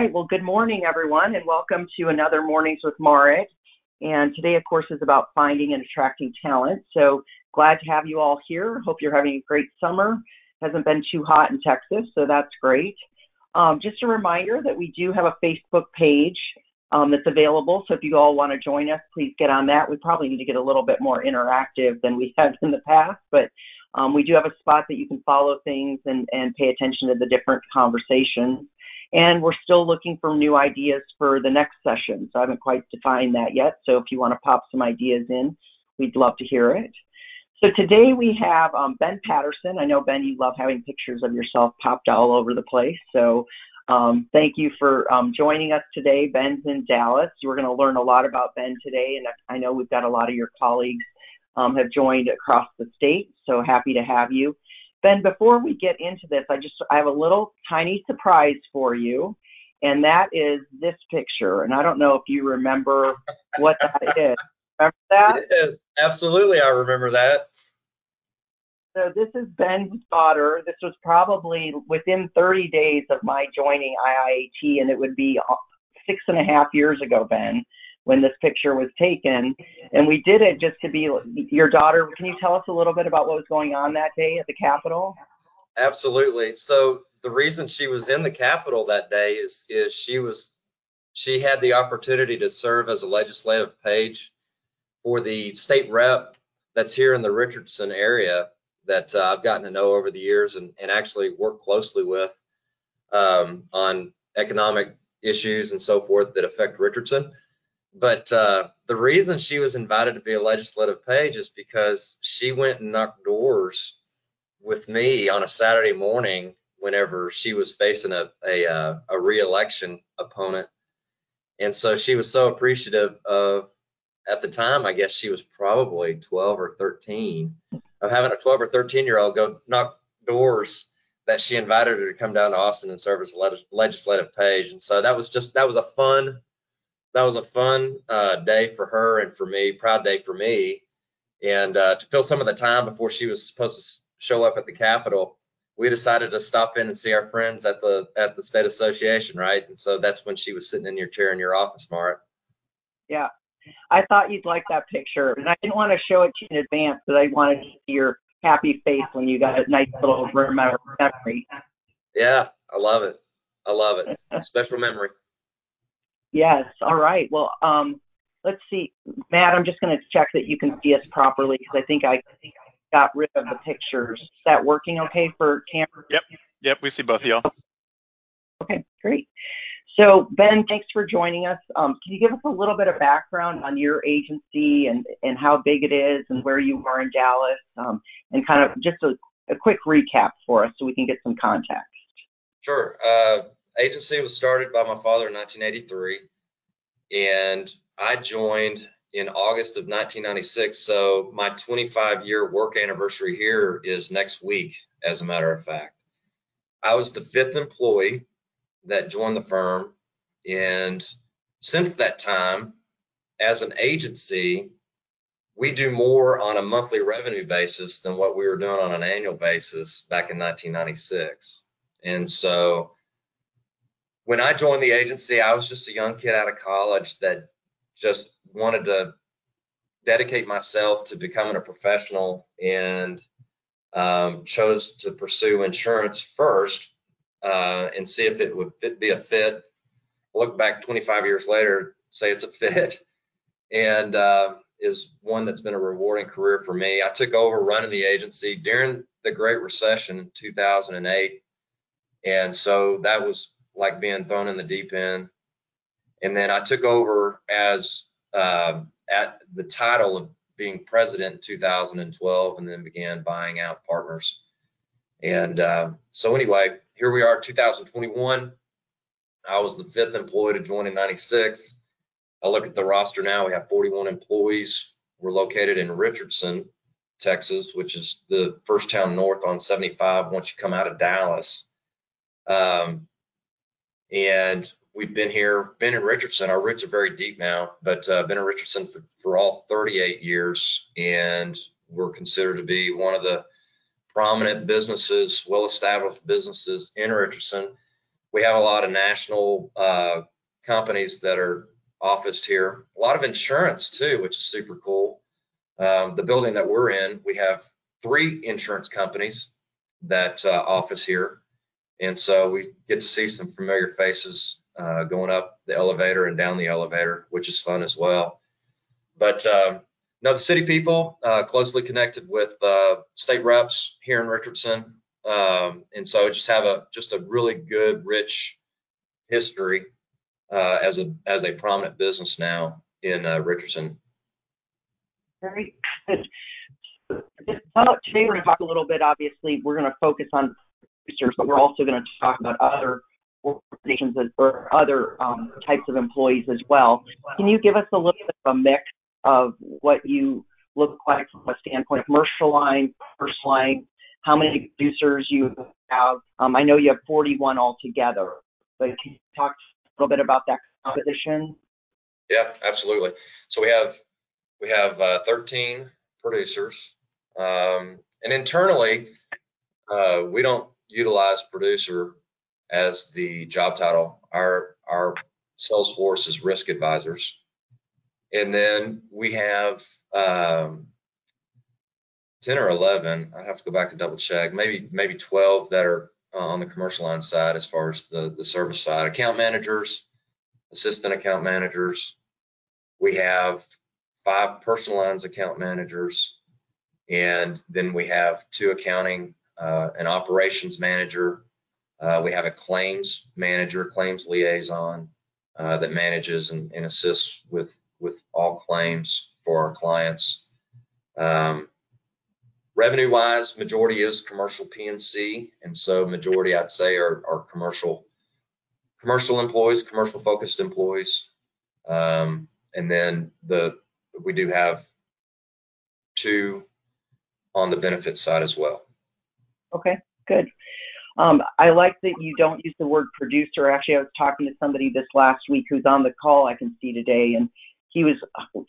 right. Well, good morning, everyone, and welcome to another Mornings with Marit. And today, of course, is about finding and attracting talent. So glad to have you all here. Hope you're having a great summer. Hasn't been too hot in Texas, so that's great. Um, just a reminder that we do have a Facebook page um, that's available. So if you all want to join us, please get on that. We probably need to get a little bit more interactive than we have in the past, but um, we do have a spot that you can follow things and, and pay attention to the different conversations. And we're still looking for new ideas for the next session. So I haven't quite defined that yet. So if you want to pop some ideas in, we'd love to hear it. So today we have um, Ben Patterson. I know, Ben, you love having pictures of yourself popped all over the place. So um, thank you for um, joining us today. Ben's in Dallas. We're going to learn a lot about Ben today. And I know we've got a lot of your colleagues um, have joined across the state. So happy to have you. Ben, before we get into this, I just I have a little tiny surprise for you, and that is this picture. And I don't know if you remember what that is. Remember that? Is. Absolutely, I remember that. So this is Ben's daughter. This was probably within 30 days of my joining IIAT, and it would be uh, six and a half years ago, Ben when this picture was taken. And we did it just to be your daughter. Can you tell us a little bit about what was going on that day at the Capitol? Absolutely. So the reason she was in the Capitol that day is is she was she had the opportunity to serve as a legislative page for the state rep that's here in the Richardson area that uh, I've gotten to know over the years and, and actually work closely with um, on economic issues and so forth that affect Richardson. But uh, the reason she was invited to be a legislative page is because she went and knocked doors with me on a Saturday morning whenever she was facing a a, uh, a re-election opponent, and so she was so appreciative of. At the time, I guess she was probably 12 or 13 of having a 12 or 13 year old go knock doors that she invited her to come down to Austin and serve as a legislative page. And so that was just that was a fun that was a fun uh, day for her and for me, proud day for me. And uh, to fill some of the time before she was supposed to show up at the Capitol, we decided to stop in and see our friends at the at the state association, right? And so that's when she was sitting in your chair in your office, Marit. Yeah, I thought you'd like that picture, and I didn't want to show it to you in advance, but I wanted to see your happy face when you got a nice little memory. Yeah, I love it. I love it. Special memory. Yes. All right. Well, um, let's see, Matt. I'm just going to check that you can see us properly because I think I got rid of the pictures. Is that working okay for camera? Yep. Yep. We see both of y'all. Okay. Great. So Ben, thanks for joining us. Um, can you give us a little bit of background on your agency and, and how big it is and where you are in Dallas um, and kind of just a, a, quick recap for us so we can get some context? Sure. Uh, agency was started by my father in 1983, and I joined in August of 1996. So my 25 year work anniversary here is next week, as a matter of fact. I was the fifth employee that joined the firm, and since that time, as an agency, we do more on a monthly revenue basis than what we were doing on an annual basis back in 1996. And so when I joined the agency, I was just a young kid out of college that just wanted to dedicate myself to becoming a professional and um, chose to pursue insurance first uh, and see if it would fit, be a fit. Look back 25 years later, say it's a fit, and uh, is one that's been a rewarding career for me. I took over running the agency during the Great Recession in 2008, and so that was like being thrown in the deep end. And then I took over as uh, at the title of being president in 2012, and then began buying out partners. And uh, so anyway, here we are, 2021. I was the fifth employee to join in '96. I look at the roster now. We have 41 employees. We're located in Richardson, Texas, which is the first town north on 75 once you come out of Dallas. Um, and we've been here, been in Richardson. Our roots are very deep now, but uh, been in Richardson for, for all 38 years, and we're considered to be one of the prominent businesses, well-established businesses in Richardson. we have a lot of national uh, companies that are officed here. A lot of insurance too, which is super cool. Um, the building that we're in, we have three insurance companies that uh, office here, and so we get to see some familiar faces uh, going up the elevator and down the elevator, which is fun as well. But um, no, the city people uh, closely connected with uh, state reps here in Richardson, um, and so just have a just a really good, rich history uh, as a as a prominent business now in uh, Richardson. Very good. We're going to talk a little bit. Obviously, we're going to focus on producers, but we're also going to talk about other organizations or other um, types of employees as well. Can you give us a little bit of a mix of what you look like from a standpoint of commercial line, first line, how many producers you have? Um, I know you have 41 altogether, but can you talk a little bit about that composition? Yeah, absolutely. So we have we have uh, 13 producers, um, and internally uh, we don't utilize producer as the job title. Our our sales force is risk advisors, and then we have um, 10 or 11. I have to go back and double check. Maybe maybe 12 that are uh, on the commercial line side as far as the the service side. Account managers, assistant account managers. We have five personal lines account managers, and then we have two accounting, uh, an operations manager. Uh, we have a claims manager, claims liaison uh, that manages and, and, assists with with all claims for our clients. Um, revenue wise, majority is commercial P&C, and so majority I'd say are, are commercial commercial employees, commercial focused employees. Um, and then the we do have two on the benefits side as well. Okay, good. Um, I like that you don't use the word producer. Actually, I was talking to somebody this last week who's on the call I can see today, and he was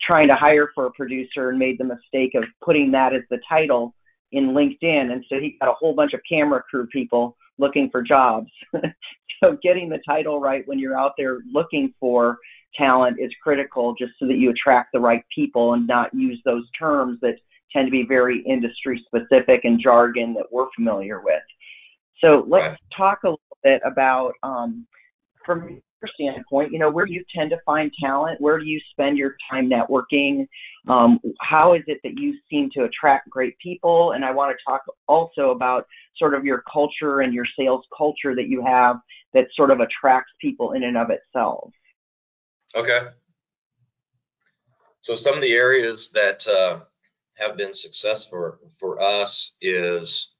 trying to hire for a producer and made the mistake of putting that as the title in LinkedIn. And so he got a whole bunch of camera crew people looking for jobs. so getting the title right when you're out there looking for talent is critical just so that you attract the right people and not use those terms that tend to be very industry specific and jargon that we're familiar with. So let's right. talk a little bit about um, from your standpoint, you know, where do you tend to find talent? Where do you spend your time networking? Um, how is it that you seem to attract great people? And I want to talk also about sort of your culture and your sales culture that you have that sort of attracts people in and of itself. Okay. So some of the areas that uh, have been successful for, us is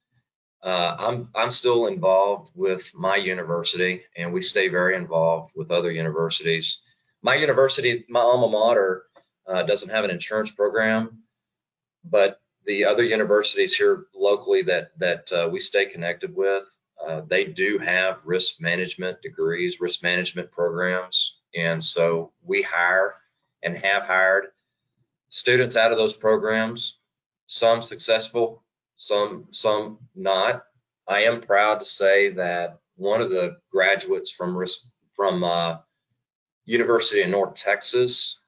uh, I'm I'm still involved with my university, and we stay very involved with other universities. My university, my alma mater, uh, doesn't have an insurance program, but the other universities here locally that that uh, we stay connected with, uh, they do have risk management degrees, risk management programs, and so we hire and have hired students out of those programs. Some successful, some some not. I am proud to say that one of the graduates from from uh, University of North Texas,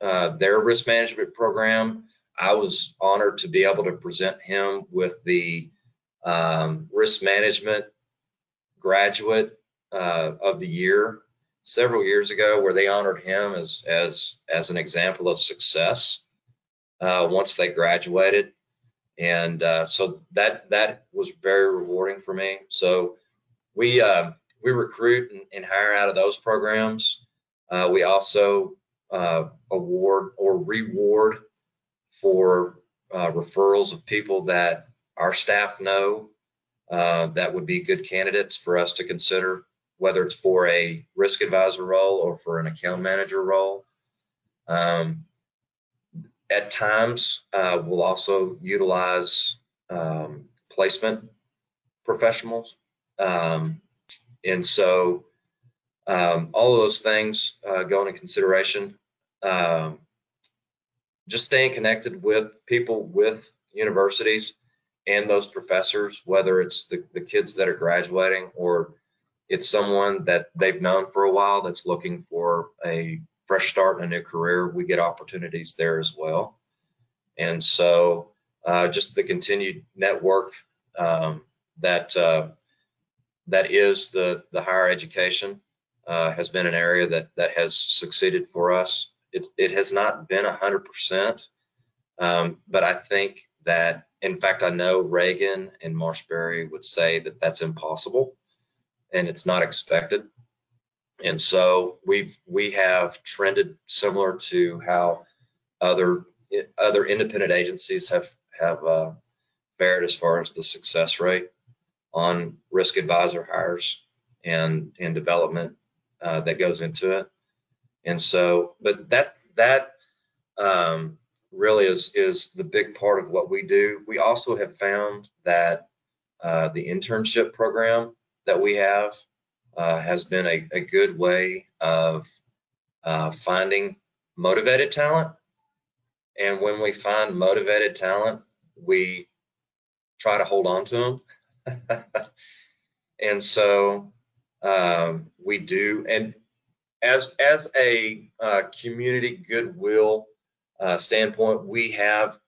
uh, their risk management program, I was honored to be able to present him with the um, risk management graduate uh, of the year several years ago, where they honored him as as as an example of success uh, once they graduated and uh, so that that was very rewarding for me. So we uh, we recruit and, and, hire out of those programs. Uh, we also uh, award or reward for uh, referrals of people that our staff know that would be good candidates for us to consider, whether it's for a risk advisor role or for an account manager role. Um, at times, uh, we'll also utilize um, placement professionals. Um, and so um, all of those things uh, go into consideration. Um, just staying connected with people with universities and those professors, whether it's the, the kids that are graduating or it's someone that they've known for a while that's looking for a fresh start in a new career, we get opportunities there as well. And so uh, just the continued network um, that uh, that is the the higher education uh, has been an area that that has succeeded for us. It it has not been hundred percent, um, but I think that in fact I know Reagan and MarshBerry would say that that's impossible, and it's not expected. And so we've we have trended similar to how other other independent agencies have have uh, fared as far as the success rate on risk advisor hires and and development uh, that goes into it. And so, but that that um, really is is the big part of what we do. We also have found that uh, the internship program that we have uh, has been a, a, good way of uh, finding motivated talent. And when we find motivated talent, we try to hold on to them. and so um, we do, and as as a uh, community goodwill uh, standpoint, we have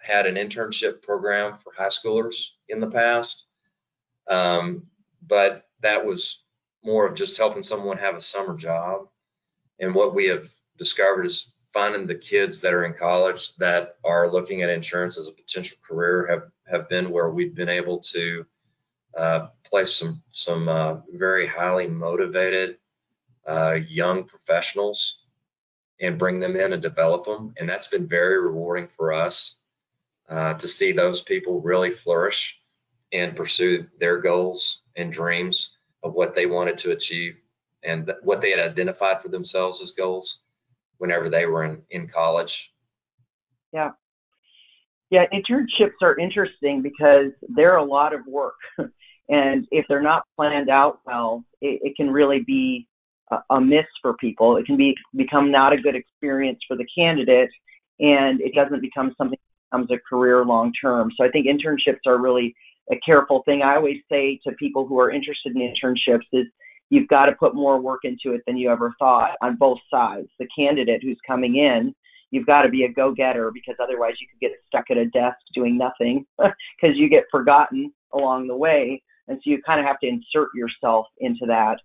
had an internship program for high schoolers in the past, um, but that was more of just helping someone have a summer job. And what we have discovered is finding the kids that are in college that are looking at insurance as a potential career have have been where we've been able to uh, place some some uh, very highly motivated uh, young professionals and bring them in and develop them, and that's been very rewarding for us uh, to see those people really flourish and pursue their goals and dreams of what they wanted to achieve and th- what they had identified for themselves as goals whenever they were in, in college. Yeah. Yeah, internships are interesting because they're a lot of work. And if they're not planned out well, it, it can really be a, a miss for people. It can be become not a good experience for the candidate, and it doesn't become something that becomes a career long term. So I think internships are really a careful thing. I always say to people who are interested in internships is you've got to put more work into it than you ever thought on both sides. The candidate who's coming in, you've got to be a go-getter because otherwise you could get stuck at a desk doing nothing because you get forgotten along the way. And so you kind of have to insert yourself into that.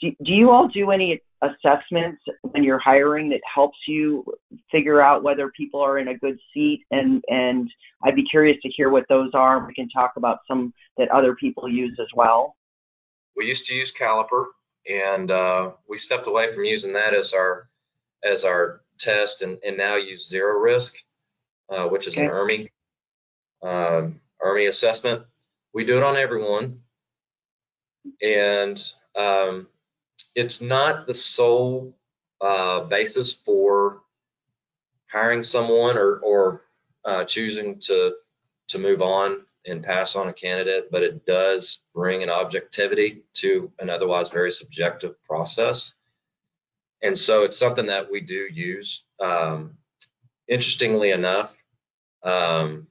Do, do you all do any assessments when you're hiring that helps you figure out whether people are in a good seat? And, and I'd be curious to hear what those are. We can talk about some that other people use as well. We used to use Caliper, and uh, we stepped away from using that as our as our test, and, and now use Zero Risk, uh, which is okay. an IRMI um, IRMI assessment we do it on everyone, and um, it's not the sole uh, basis for hiring someone or, or uh, choosing to to move on and pass on a candidate, but it does bring an objectivity to an otherwise very subjective process. And so it's something that we do use. Um, interestingly enough, um,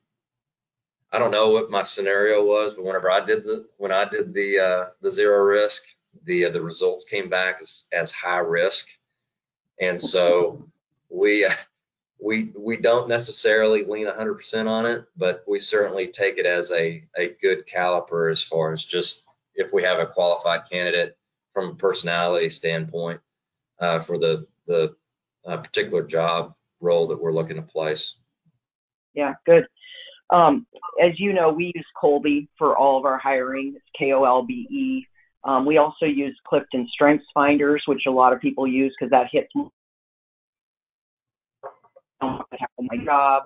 I don't know what my scenario was, but whenever I did the when I did the uh, the zero risk, the uh, the results came back as, as high risk, and so we we we don't necessarily lean 100% on it, but we certainly take it as a a good caliper as far as just if we have a qualified candidate from a personality standpoint uh, for the the uh, particular job role that we're looking to place. Yeah, good. Um, as you know, we use Kolbe for all of our hiring. It's K-O-L-B-E. Um, we also use Clifton Strengths Finders, which a lot of people use because that hits my job.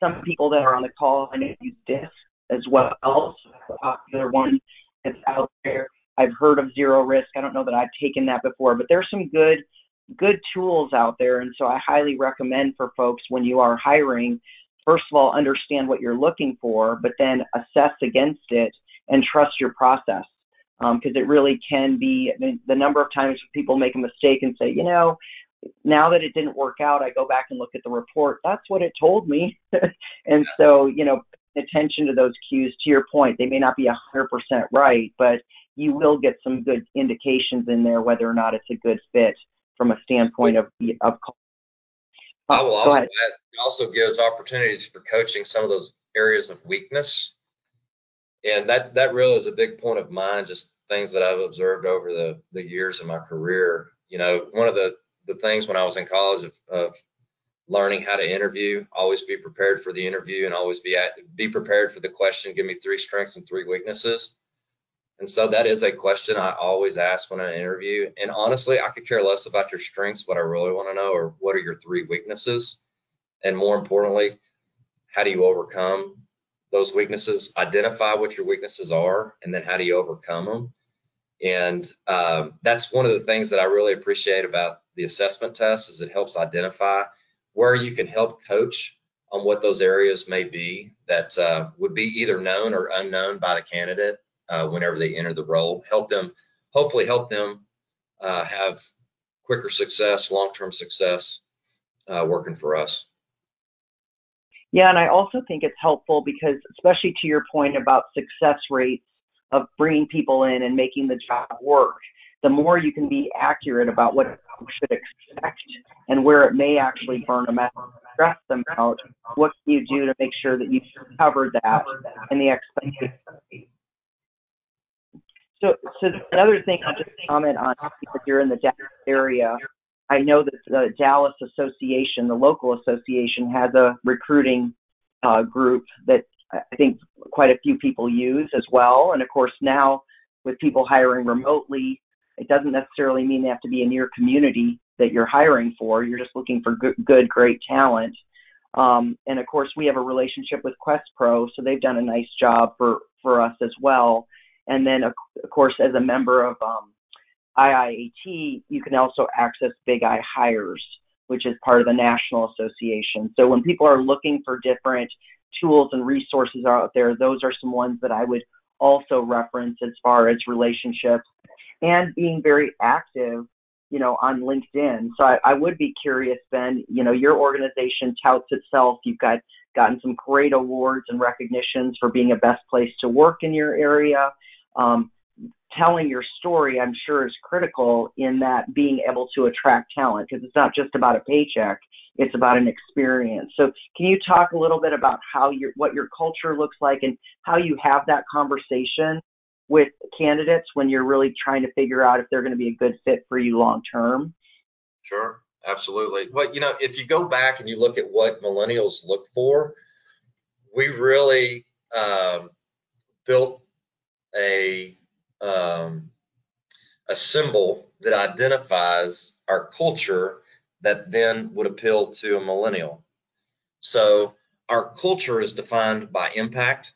Some people that are on the call, I know use DISC as well. So popular one that's out there. I've heard of Zero Risk. I don't know that I've taken that before, but there's some good good tools out there, and so I highly recommend for folks when you are hiring first of all, understand what you're looking for, but then assess against it and trust your process. Because um, it really can be I mean, the number of times people make a mistake and say, you know, now that it didn't work out, I go back and look at the report. That's what it told me. and so, you know, attention to those cues. To your point, they may not be 100% right, but you will get some good indications in there whether or not it's a good fit from a standpoint of of. I will also add, it also gives opportunities for coaching some of those areas of weakness, and that that really is a big point of mine. Just things that I've observed over the the years of my career. You know, one of the the things when I was in college of, of learning how to interview, always be prepared for the interview and always be at, be prepared for the question, give me three strengths and three weaknesses. And so that is a question I always ask when I interview. And honestly, I could care less about your strengths. What I really want to know are what are your three weaknesses? And more importantly, how do you overcome those weaknesses? Identify what your weaknesses are, and then how do you overcome them? And um, that's one of the things that I really appreciate about the assessment test is it helps identify where you can help coach on what those areas may be that uh, would be either known or unknown by the candidate uh, whenever they enter the role. Help them, hopefully, help them uh, have quicker success, long-term success uh, working for us. Yeah, and I also think it's helpful because, especially to your point about success rates of bringing people in and making the job work, the more you can be accurate about what you should expect and where it may actually burn them out, stress them out, what can you do to make sure that you've covered that and the expectation. So, so another thing I'll just comment on, if you're in the area, I know that the Dallas Association, the local association, has a recruiting uh, group that I think quite a few people use as well. And of course, now with people hiring remotely, it doesn't necessarily mean they have to be in your community that you're hiring for. You're just looking for good, good great talent. Um, and of course, we have a relationship with Quest Pro, so they've done a nice job for for us as well. And then, of, course, as a member of um, IIAT, you can also access Big I Hires, which is part of the National Association. So when people are looking for different tools and resources out there, those are some ones that I would also reference as far as relationships and being very active, you know, on LinkedIn. So I, I would be curious, Ben, you know, your organization touts itself. You've got gotten some great awards and recognitions for being a best place to work in your area. Um, telling your story, I'm sure, is critical in that being able to attract talent because it's not just about a paycheck; it's about an experience. So, can you talk a little bit about how your what your culture looks like and how you have that conversation with candidates when you're really trying to figure out if they're going to be a good fit for you long term? Sure, absolutely. Well, you know, if you go back and you look at what millennials look for, we really um, built a um, a symbol that identifies our culture that then would appeal to a millennial. So our culture is defined by impact,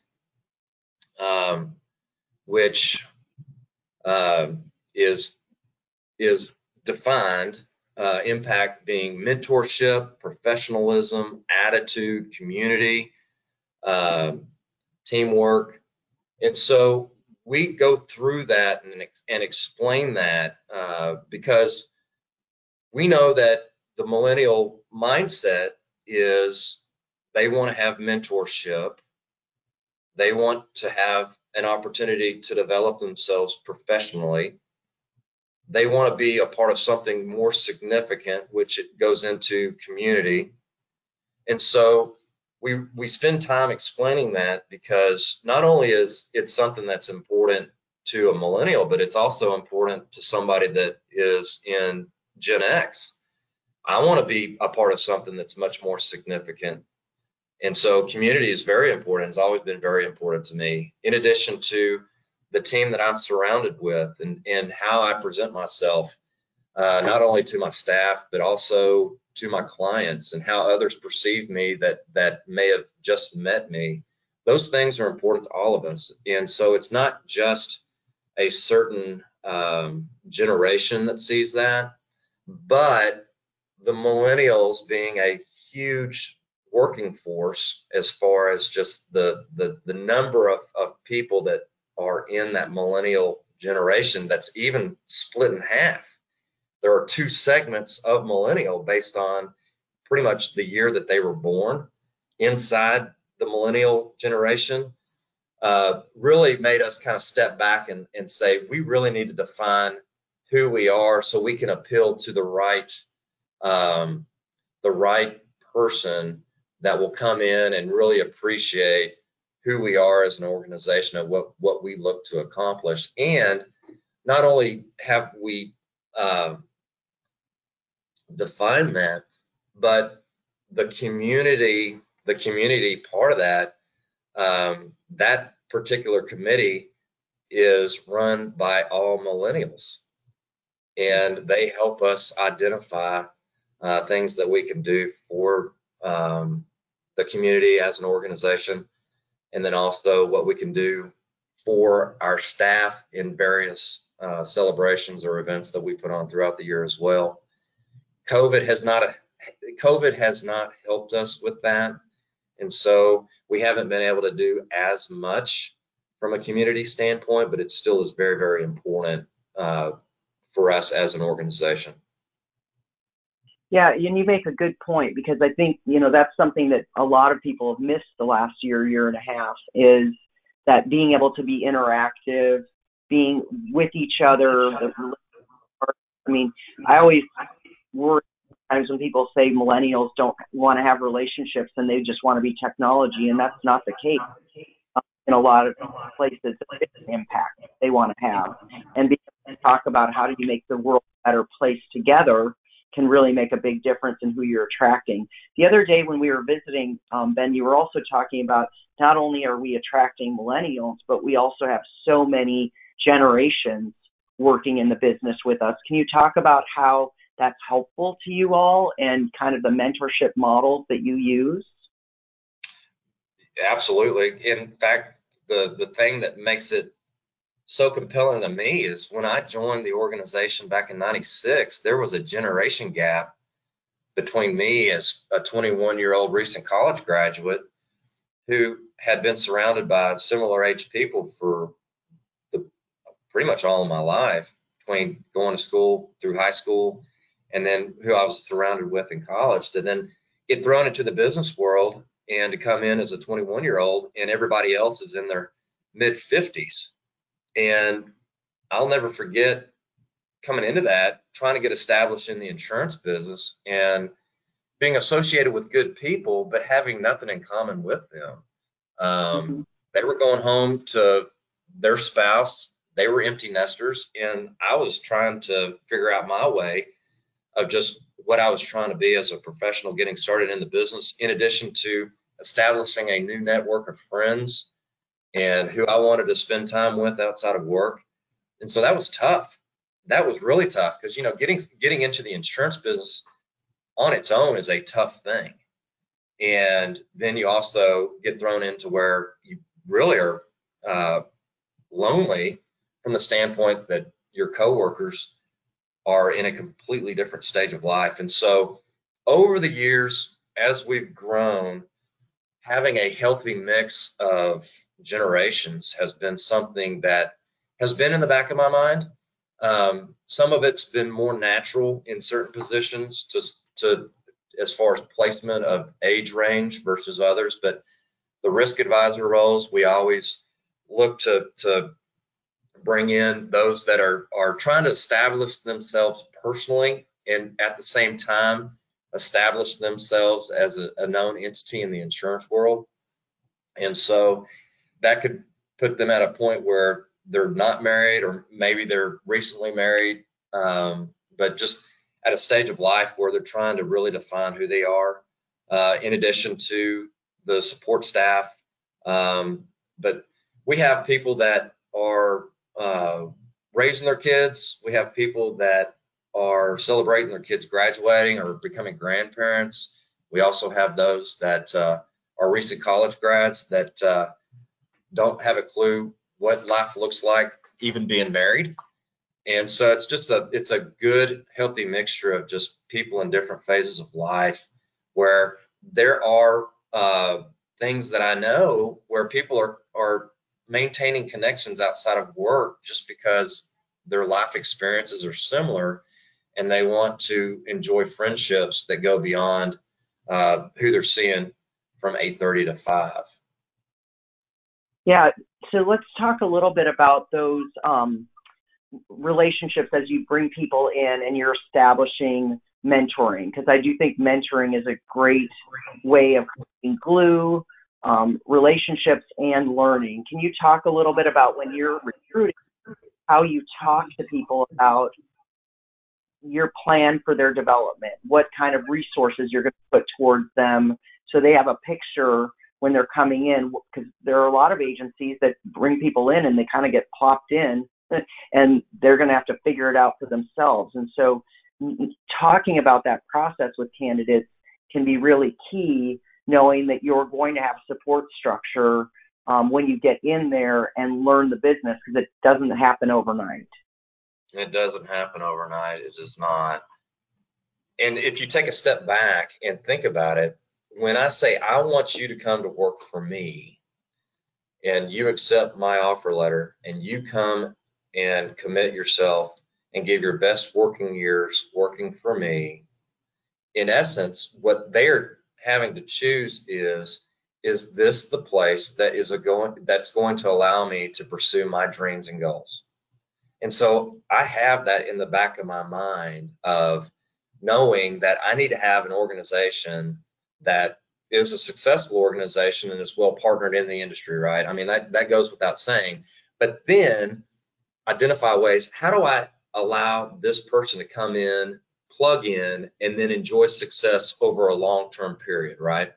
um, which uh, is is defined uh, impact being mentorship, professionalism, attitude, community, uh, teamwork, and so we go through that and, and explain that uh, because we know that the millennial mindset is they want to have mentorship, they want to have an opportunity to develop themselves professionally. They want to be a part of something more significant, which it goes into community. And so we we spend time explaining that because not only is it something that's important to a millennial, but it's also important to somebody that is in Gen X. I want to be a part of something that's much more significant. And so community is very important. It's always been very important to me. In addition to the team that I'm surrounded with and, and how I present myself, uh, not only to my staff, but also to my clients and how others perceive me that that may have just met me those things are important to all of us. And so it's not just a certain um, generation that sees that but the millennials being a huge working force as far as just the the, the number of, of people that are in that millennial generation that's even split in half there are two segments of millennial based on pretty much the year that they were born inside the millennial generation. uh, really made us kind of step back and, and say we really need to define who we are so we can appeal to the right um, the right person that will come in and really appreciate who we are as an organization and what what we look to accomplish and not only have we uh, defined that but the community the community part of that um, that particular committee is run by all millennials and they help us identify uh, things that we can do for um, the community as an organization, and then also what we can do for our staff in various uh, celebrations or events that we put on throughout the year as well. COVID has not COVID has not helped us with that, and so we haven't been able to do as much from a community standpoint, but it still is very very important uh, for us as an organization. Yeah, and you make a good point because I think, you know, that's something that a lot of people have missed the last year, year and a half is that being able to be interactive, being with each other. I mean, I always worry times when people say millennials don't want to have relationships and they just want to be technology, and that's not the case in a lot of places. Impact they want to have, and talk about how do you make the world a better place together can really make a big difference in who you're attracting. The other day when we were visiting, um, Ben, you were also talking about not only are we attracting millennials, but we also have so many generations working in the business with us. Can you talk about how that's helpful to you all and kind of the mentorship models that you use? Absolutely. In fact, the the thing that makes it so compelling to me is when I joined the organization back in 96, there was a generation gap between me as a 21 year old recent college graduate who had been surrounded by similar age people for the, pretty much all of my life between going to school through high school and then who I was surrounded with in college to then get thrown into the business world and to come in as a 21 year old and everybody else is in their mid 50s and I'll never forget coming into that, trying to get established in the insurance business and being associated with good people, but having nothing in common with them. Um, mm-hmm. They were going home to their spouse, they were empty nesters, and I was trying to figure out my way of just what I was trying to be as a professional getting started in the business, in addition to establishing a new network of friends and who I wanted to spend time with outside of work. And so that was tough. That was really tough because you know getting getting into the insurance business on its own is a tough thing. And then you also get thrown into where you really are uh, lonely from the standpoint that your coworkers are in a completely different stage of life. And so over the years, as we've grown, having a healthy mix of generations has been something that has been in the back of my mind. Um, some of it's been more natural in certain positions to, to as far as placement of age range versus others, but the risk advisor roles, we always look to, to bring in those that are, are trying to establish themselves personally and at the same time establish themselves as a, a known entity in the insurance world. And so that could put them at a point where they're not married or maybe they're recently married, um, but just at a stage of life where they're trying to really define who they are, uh, in addition to the support staff. Um, but we have people that are uh, raising their kids. We have people that are celebrating their kids graduating or becoming grandparents. We also have those that uh, are recent college grads that uh, don't have a clue what life looks like even being married. And so it's just a it's a good healthy mixture of just people in different phases of life where there are uh, things that I know where people are are maintaining connections outside of work just because their life experiences are similar and they want to enjoy friendships that go beyond uh, who they're seeing from 8:30 to 5. Yeah. So let's talk a little bit about those um, relationships as you bring people in and you're establishing mentoring, because I do think mentoring is a great way of creating glue, um, relationships, and learning. Can you talk a little bit about when you're recruiting, how you talk to people about your plan for their development, what kind of resources you're going to put towards them so they have a picture when they're coming in because there are a lot of agencies that bring people in and they kind of get plopped in and they're going to have to figure it out for themselves. And so talking about that process with candidates can be really key knowing that you're going to have support structure um, when you get in there and learn the business because it doesn't happen overnight. It doesn't happen overnight. It does not. And if you take a step back and think about it, when I say I want you to come to work for me and you accept my offer letter and you come and commit yourself and give your best working years working for me, in essence, what they're having to choose is is this the place that is a going that's going to allow me to pursue my dreams and goals and so I have that in the back of my mind of knowing that I need to have an organization that is a successful organization and is well partnered in the industry, right? I mean, that, that goes without saying. But then identify ways how do I allow this person to come in, plug in, and then enjoy success over a long term period, right?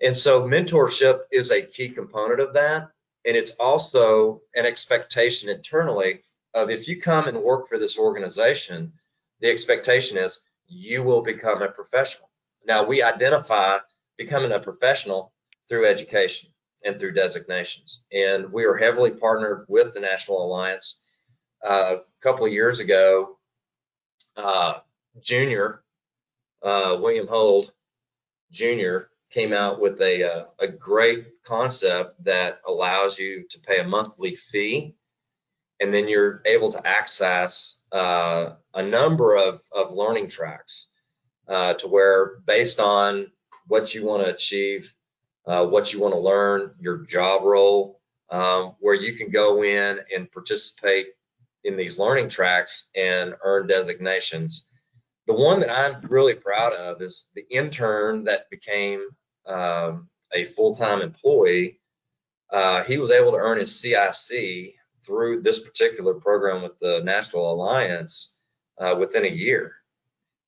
And so mentorship is a key component of that and it's also an expectation internally of if you come and work for this organization, the expectation is you will become a professional. Now, we identify becoming a professional through education and through designations. And we are heavily partnered with the National Alliance. Uh, a couple of years ago, uh, Junior, uh, William Hold Jr., came out with a, uh, a great concept that allows you to pay a monthly fee and then you're able to access uh, a number of, of learning tracks uh, to where based on what you want to achieve uh, what you want to learn your job role um, where you can go in and participate in these learning tracks and earn designations the one that i'm really proud of is the intern that became um, a full-time employee, uh, he was able to earn his CIC through this particular program with the National Alliance uh, within a year.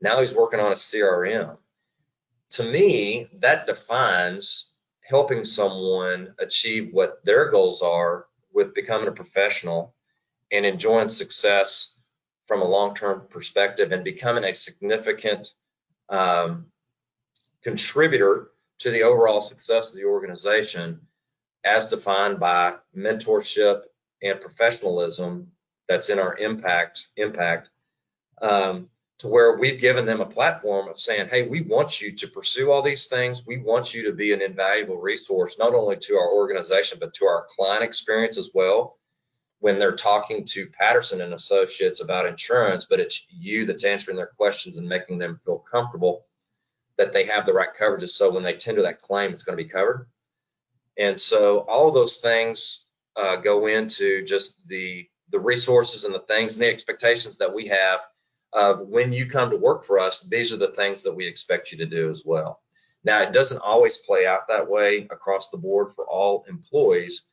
Now he's working on a CRM. To me, that defines helping someone achieve what their goals are with becoming a professional and enjoying success from a long-term perspective and becoming a significant um, contributor to the overall success of the organization as defined by mentorship and professionalism that's in our impact impact um, to where we've given them a platform of saying hey we want you to pursue all these things. We want you to be an invaluable resource not only to our organization but to our client experience as well when they're talking to patterson and associates about insurance but it's you that's answering their questions and making them feel comfortable that they have the right coverages. So when they tender that claim it's going to be covered. And so all of those things uh, go into just the the resources and the things and the expectations that we have of when you come to work for us these are the things that we expect you to do as well. Now it doesn't always play out that way across the board for all employees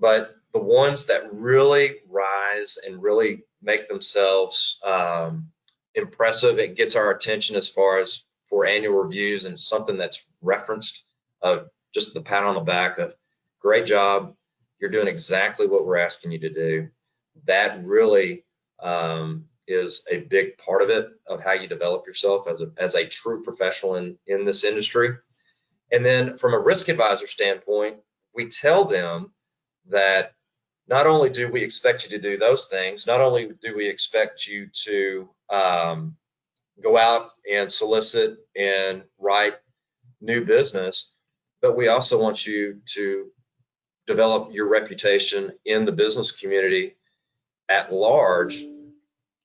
but the ones that really rise and really make themselves um, impressive it gets our attention as far as for annual reviews and something that's referenced of just the pat on the back of great job. You're doing exactly what we're asking you to do. That really um, is a big part of it of how you develop yourself as a, as a true professional in, in this industry. And then from a risk advisor standpoint we tell them that not only do we expect you to do those things not only do we expect you to um, go out and solicit and write new business, but we also want you to develop your reputation in the business community at large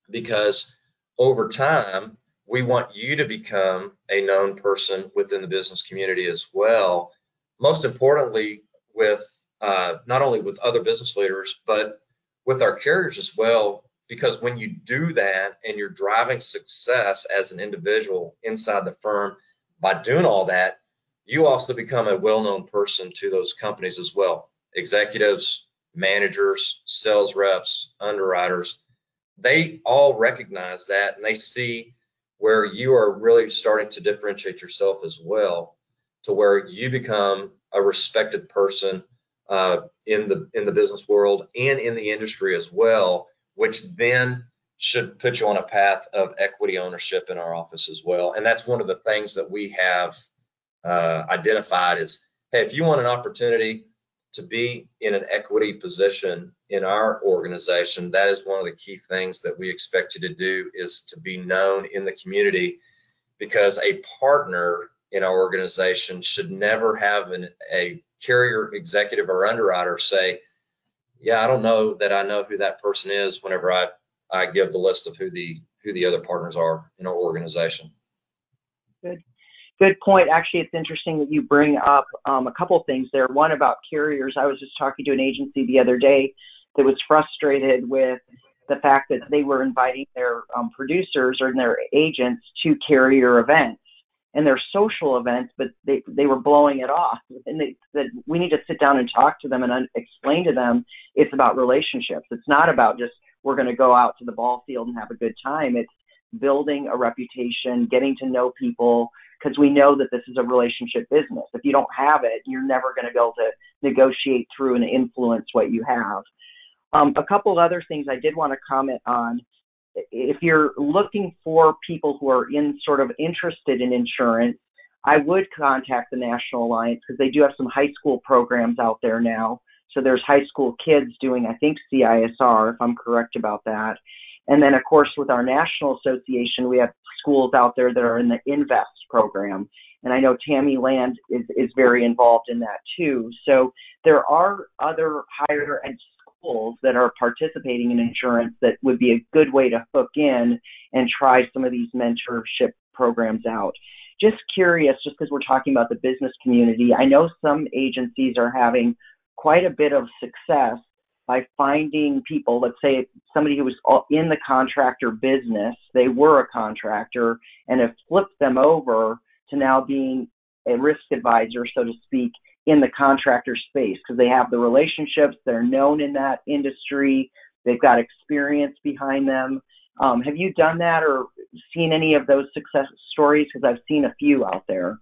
because over time we want you to become a known person within the business community as well. Most importantly with uh, not only with other business leaders, but with our carriers as well. Because when you do that and you're driving success as an individual inside the firm by doing all that, you also become a well known person to those companies as well. Executives, managers, sales reps, underwriters, they all recognize that and they see where you are really starting to differentiate yourself as well to where you become a respected person uh, in the in the business world and in the industry as well, which then should put you on a path of equity ownership in our office as well. And that's one of the things that we have uh, identified is, hey, if you want an opportunity to be in an equity position in our organization, that is one of the key things that we expect you to do is to be known in the community because a partner in our organization should never have an, a carrier executive or underwriter say, yeah, I don't know that I know who that person is whenever I, I give the list of who the who the other partners are in our organization. Good. Good point. Actually, it's interesting that you bring up um, a couple things there. One about carriers. I was just talking to an agency the other day that was frustrated with the fact that they were inviting their um, producers or their agents to carrier events and their social events, but they they were blowing it off. And they said we need to sit down and talk to them and un- explain to them it's about relationships. It's not about just we're going to go out to the ball field and have a good time. It's building a reputation, getting to know people, because we know that this is a relationship business. If you don't have it, you're never going to be able to negotiate through and influence what you have. Um, a couple other things I did want to comment on if you're looking for people who are in sort of interested in insurance, I would contact the National Alliance because they do have some high school programs out there now. So there's high school kids doing, I think, CISR, if I'm correct about that. And then, of course, with our national association, we have schools out there that are in the Invest program. And I know Tammy Land is, is very involved in that too. So there are other higher ed schools that are participating in insurance that would be a good way to hook in and try some of these mentorship programs out. Just curious, just because we're talking about the business community, I know some agencies are having quite a bit of success by finding people, let's say somebody who was in the contractor business, they were a contractor and have flipped them over to now being a risk advisor, so to speak, in the contractor space because they have the relationships, they're known in that industry, they've got experience behind them. Um, have you done that or seen any of those success stories? Because I've seen a few out there.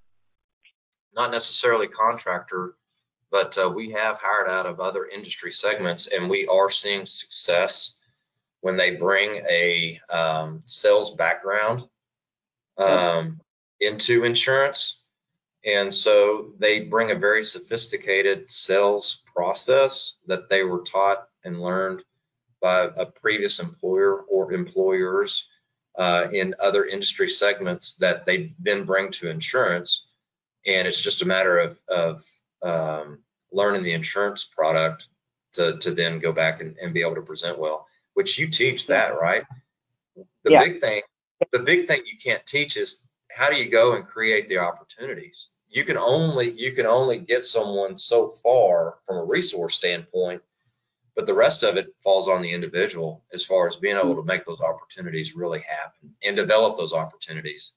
Not necessarily contractor, but uh, we have hired out of other industry segments, and we are seeing success when they bring a um, sales background um, into insurance and so they bring a very sophisticated sales process that they were taught and learned by a previous employer or employers uh, in other industry segments that they then bring to insurance. And it's just a matter of, of um, learning the insurance product to, to then go back and, and be able to present well, which you teach that, right? The yeah. big thing, the big thing you can't teach is how do you go and create the opportunities? You can only you can only get someone so far from a resource standpoint, but the rest of it falls on the individual as far as being able to make those opportunities really happen and develop those opportunities.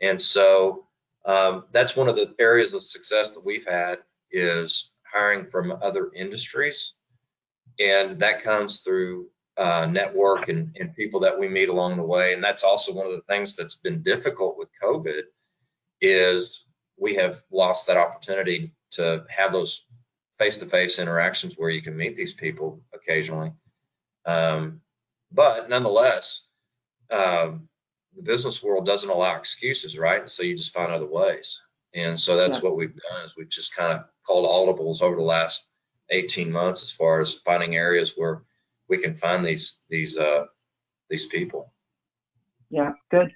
And so um, that's one of the areas of success that we've had is hiring from other industries, and that comes through uh, network and, and people that we meet along the way. And that's also one of the things that's been difficult with COVID is we have lost that opportunity to have those face-to-face interactions where you can meet these people occasionally. Um, but nonetheless, um, the business world doesn't allow excuses, right? So you just find other ways. And so that's yeah. what we've done is we've just kind of called audibles over the last 18 months as far as finding areas where we can find these these uh, these people. Yeah, good.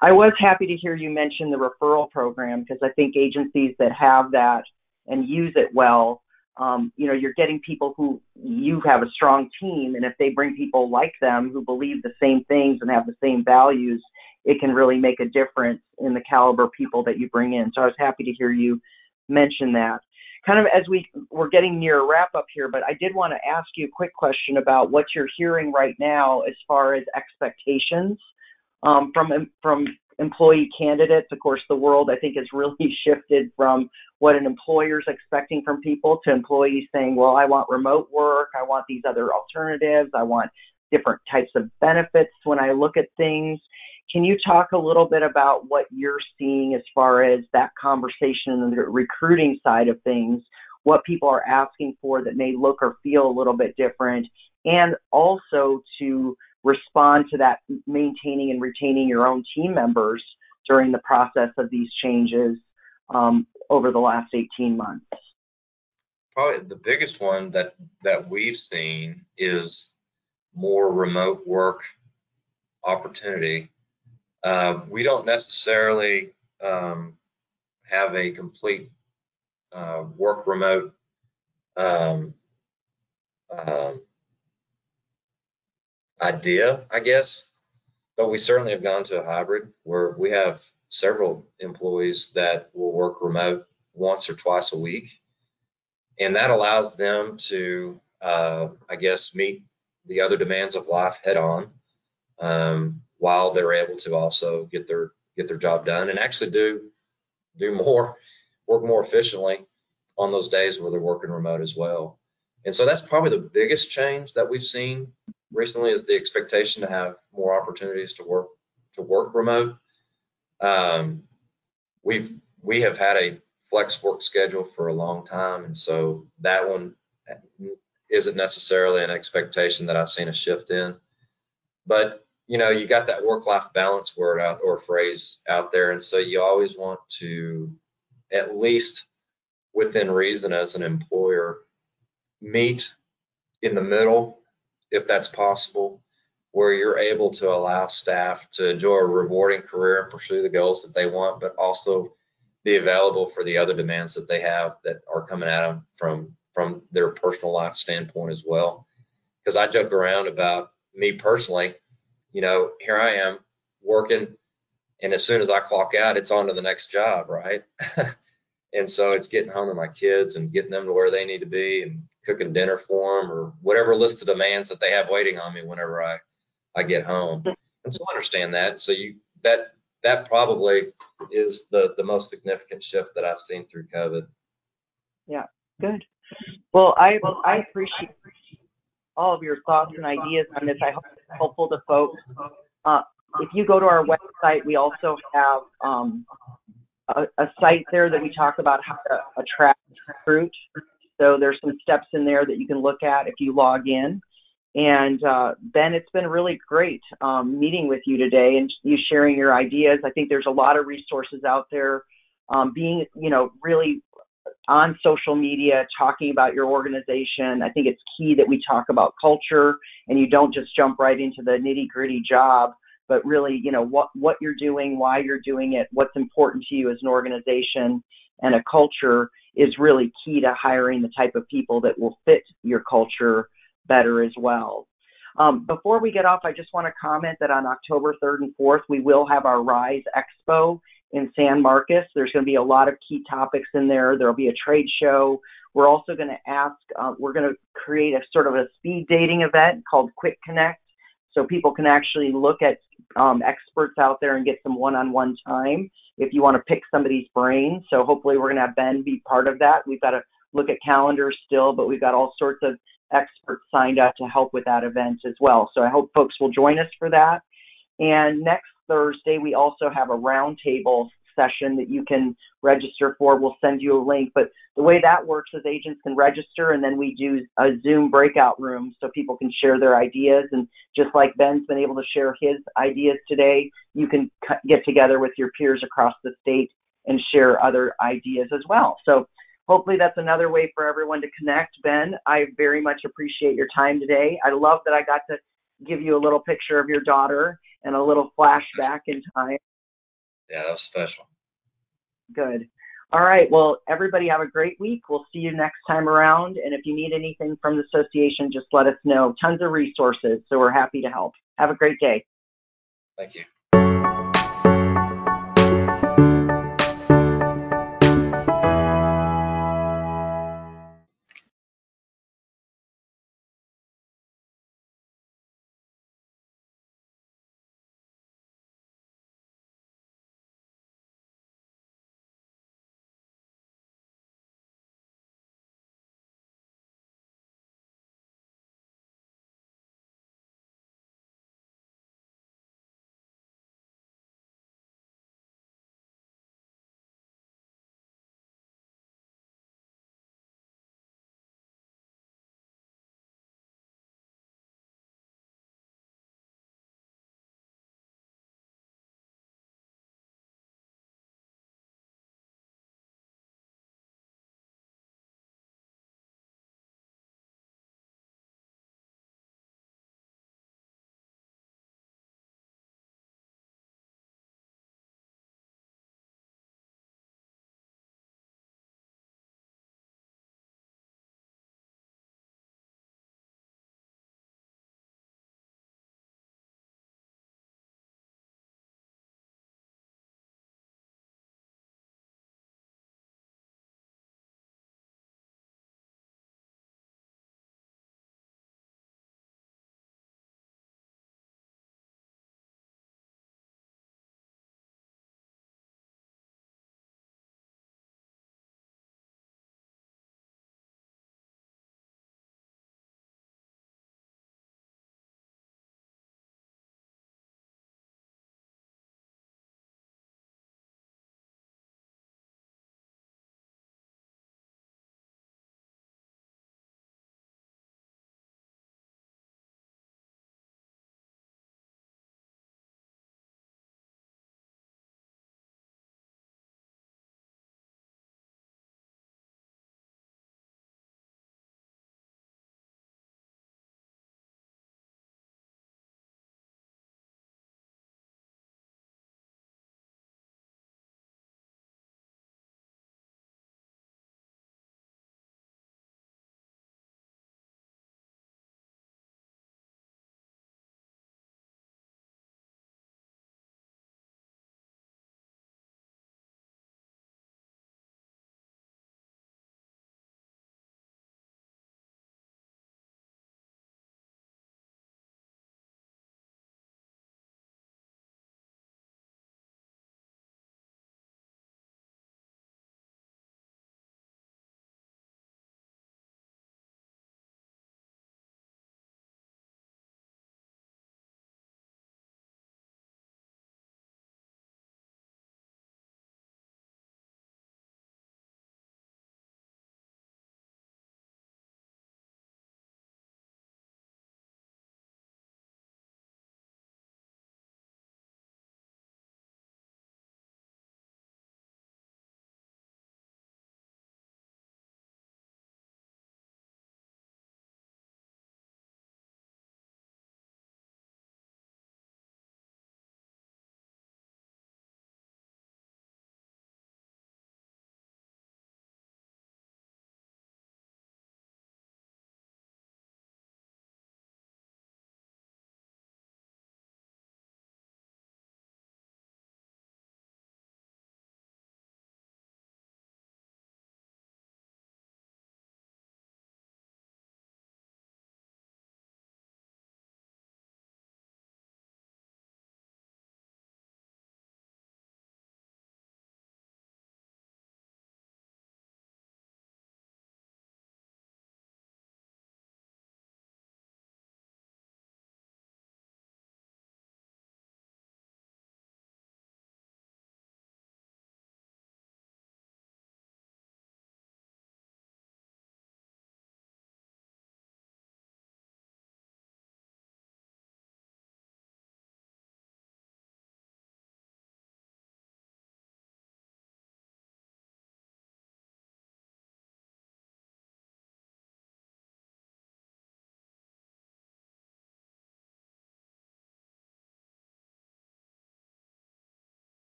I was happy to hear you mention the referral program because I think agencies that have that and use it well, um, you know, you're getting people who you have a strong team, and if they bring people like them who believe the same things and have the same values, it can really make a difference in the caliber people that you bring in. So I was happy to hear you mention that. Kind of as we we're getting near a wrap up here, but I did want to ask you a quick question about what you're hearing right now as far as expectations um, from from employee candidates. Of course, the world I think has really shifted from what an employer is expecting from people to employees saying, "Well, I want remote work. I want these other alternatives. I want different types of benefits when I look at things." Can you talk a little bit about what you're seeing as far as that conversation and the recruiting side of things, what people are asking for that may look or feel a little bit different, and also to respond to that maintaining and retaining your own team members during the process of these changes um, over the last 18 months? Probably the biggest one that that we've seen is more remote work opportunity uh, we don't necessarily um, have a complete uh, work remote um, um, idea, I guess, but we certainly have gone to a hybrid where we have several employees that will work remote once or twice a week. And that allows them to, uh, I guess, meet the other demands of life head on. Um, while they're able to also get their get their job done and actually do do more work more efficiently on those days where they're working remote as well. And so that's probably the biggest change that we've seen recently is the expectation to have more opportunities to work to work remote. Um, we've we have had a flex work schedule for a long time, and so that one isn't necessarily an expectation that I've seen a shift in. But you know, you got that work-life balance word out or phrase out there, and so you always want to, at least within reason, as an employer, meet in the middle, if that's possible, where you're able to allow staff to enjoy a rewarding career and pursue the goals that they want, but also be available for the other demands that they have that are coming at them from from their personal life standpoint as well. Because I joke around about me personally you know, here I am working, and as soon as I clock out, it's on to the next job, right? and so it's getting home to my kids and getting them to where they need to be and cooking dinner for them or whatever list of demands that they have waiting on me whenever I I get home. And so I understand that. So you that that probably is the the most significant shift that I've seen through COVID. Yeah, good. Well, I I appreciate all of your thoughts and ideas on this. I hope it's helpful to folks. Uh, if you go to our website, we also have um, a, a, site there that we talk about how to attract recruit. So there's some steps in there that you can look at if you log in. And uh, Ben, it's been really great um, meeting with you today and you sharing your ideas. I think there's a lot of resources out there. Um, being, you know, really on social media talking about your organization. I think it's key that we talk about culture and you don't just jump right into the nitty gritty job, but really, you know, what, what you're doing, why you're doing it, what's important to you as an organization and a culture is really key to hiring the type of people that will fit your culture better as well. Um, before we get off, I just want to comment that on October 3rd and 4th, we will have our Rise Expo in San Marcos. There's going to be a lot of key topics in there. There'll be a trade show. We're also going to ask, uh, we're going to create a sort of a speed dating event called Quick Connect so people can actually look at um, experts out there and get some one on one time if you want to pick somebody's brain. So hopefully we're going to have Ben be part of that. We've got to look at calendars still, but we've got all sorts of experts signed up to help with that event as well. So I hope folks will join us for that. And next Thursday, we also have a roundtable session that you can register for. We'll send you a link. But the way that works is agents can register and then we do a Zoom breakout room so people can share their ideas. And just like Ben's been able to share his ideas today, you can get together with your peers across the state and share other ideas as well. So hopefully that's another way for everyone to connect. Ben, I very much appreciate your time today. I love that I got to give you a little picture of your daughter and a little flashback in time. Yeah, that was special. Good. All right. Well, everybody have a great week. We'll see you next time around. And if you need anything from the association, just let us know. Tons of resources. So we're happy to help. Have a great day. Thank you.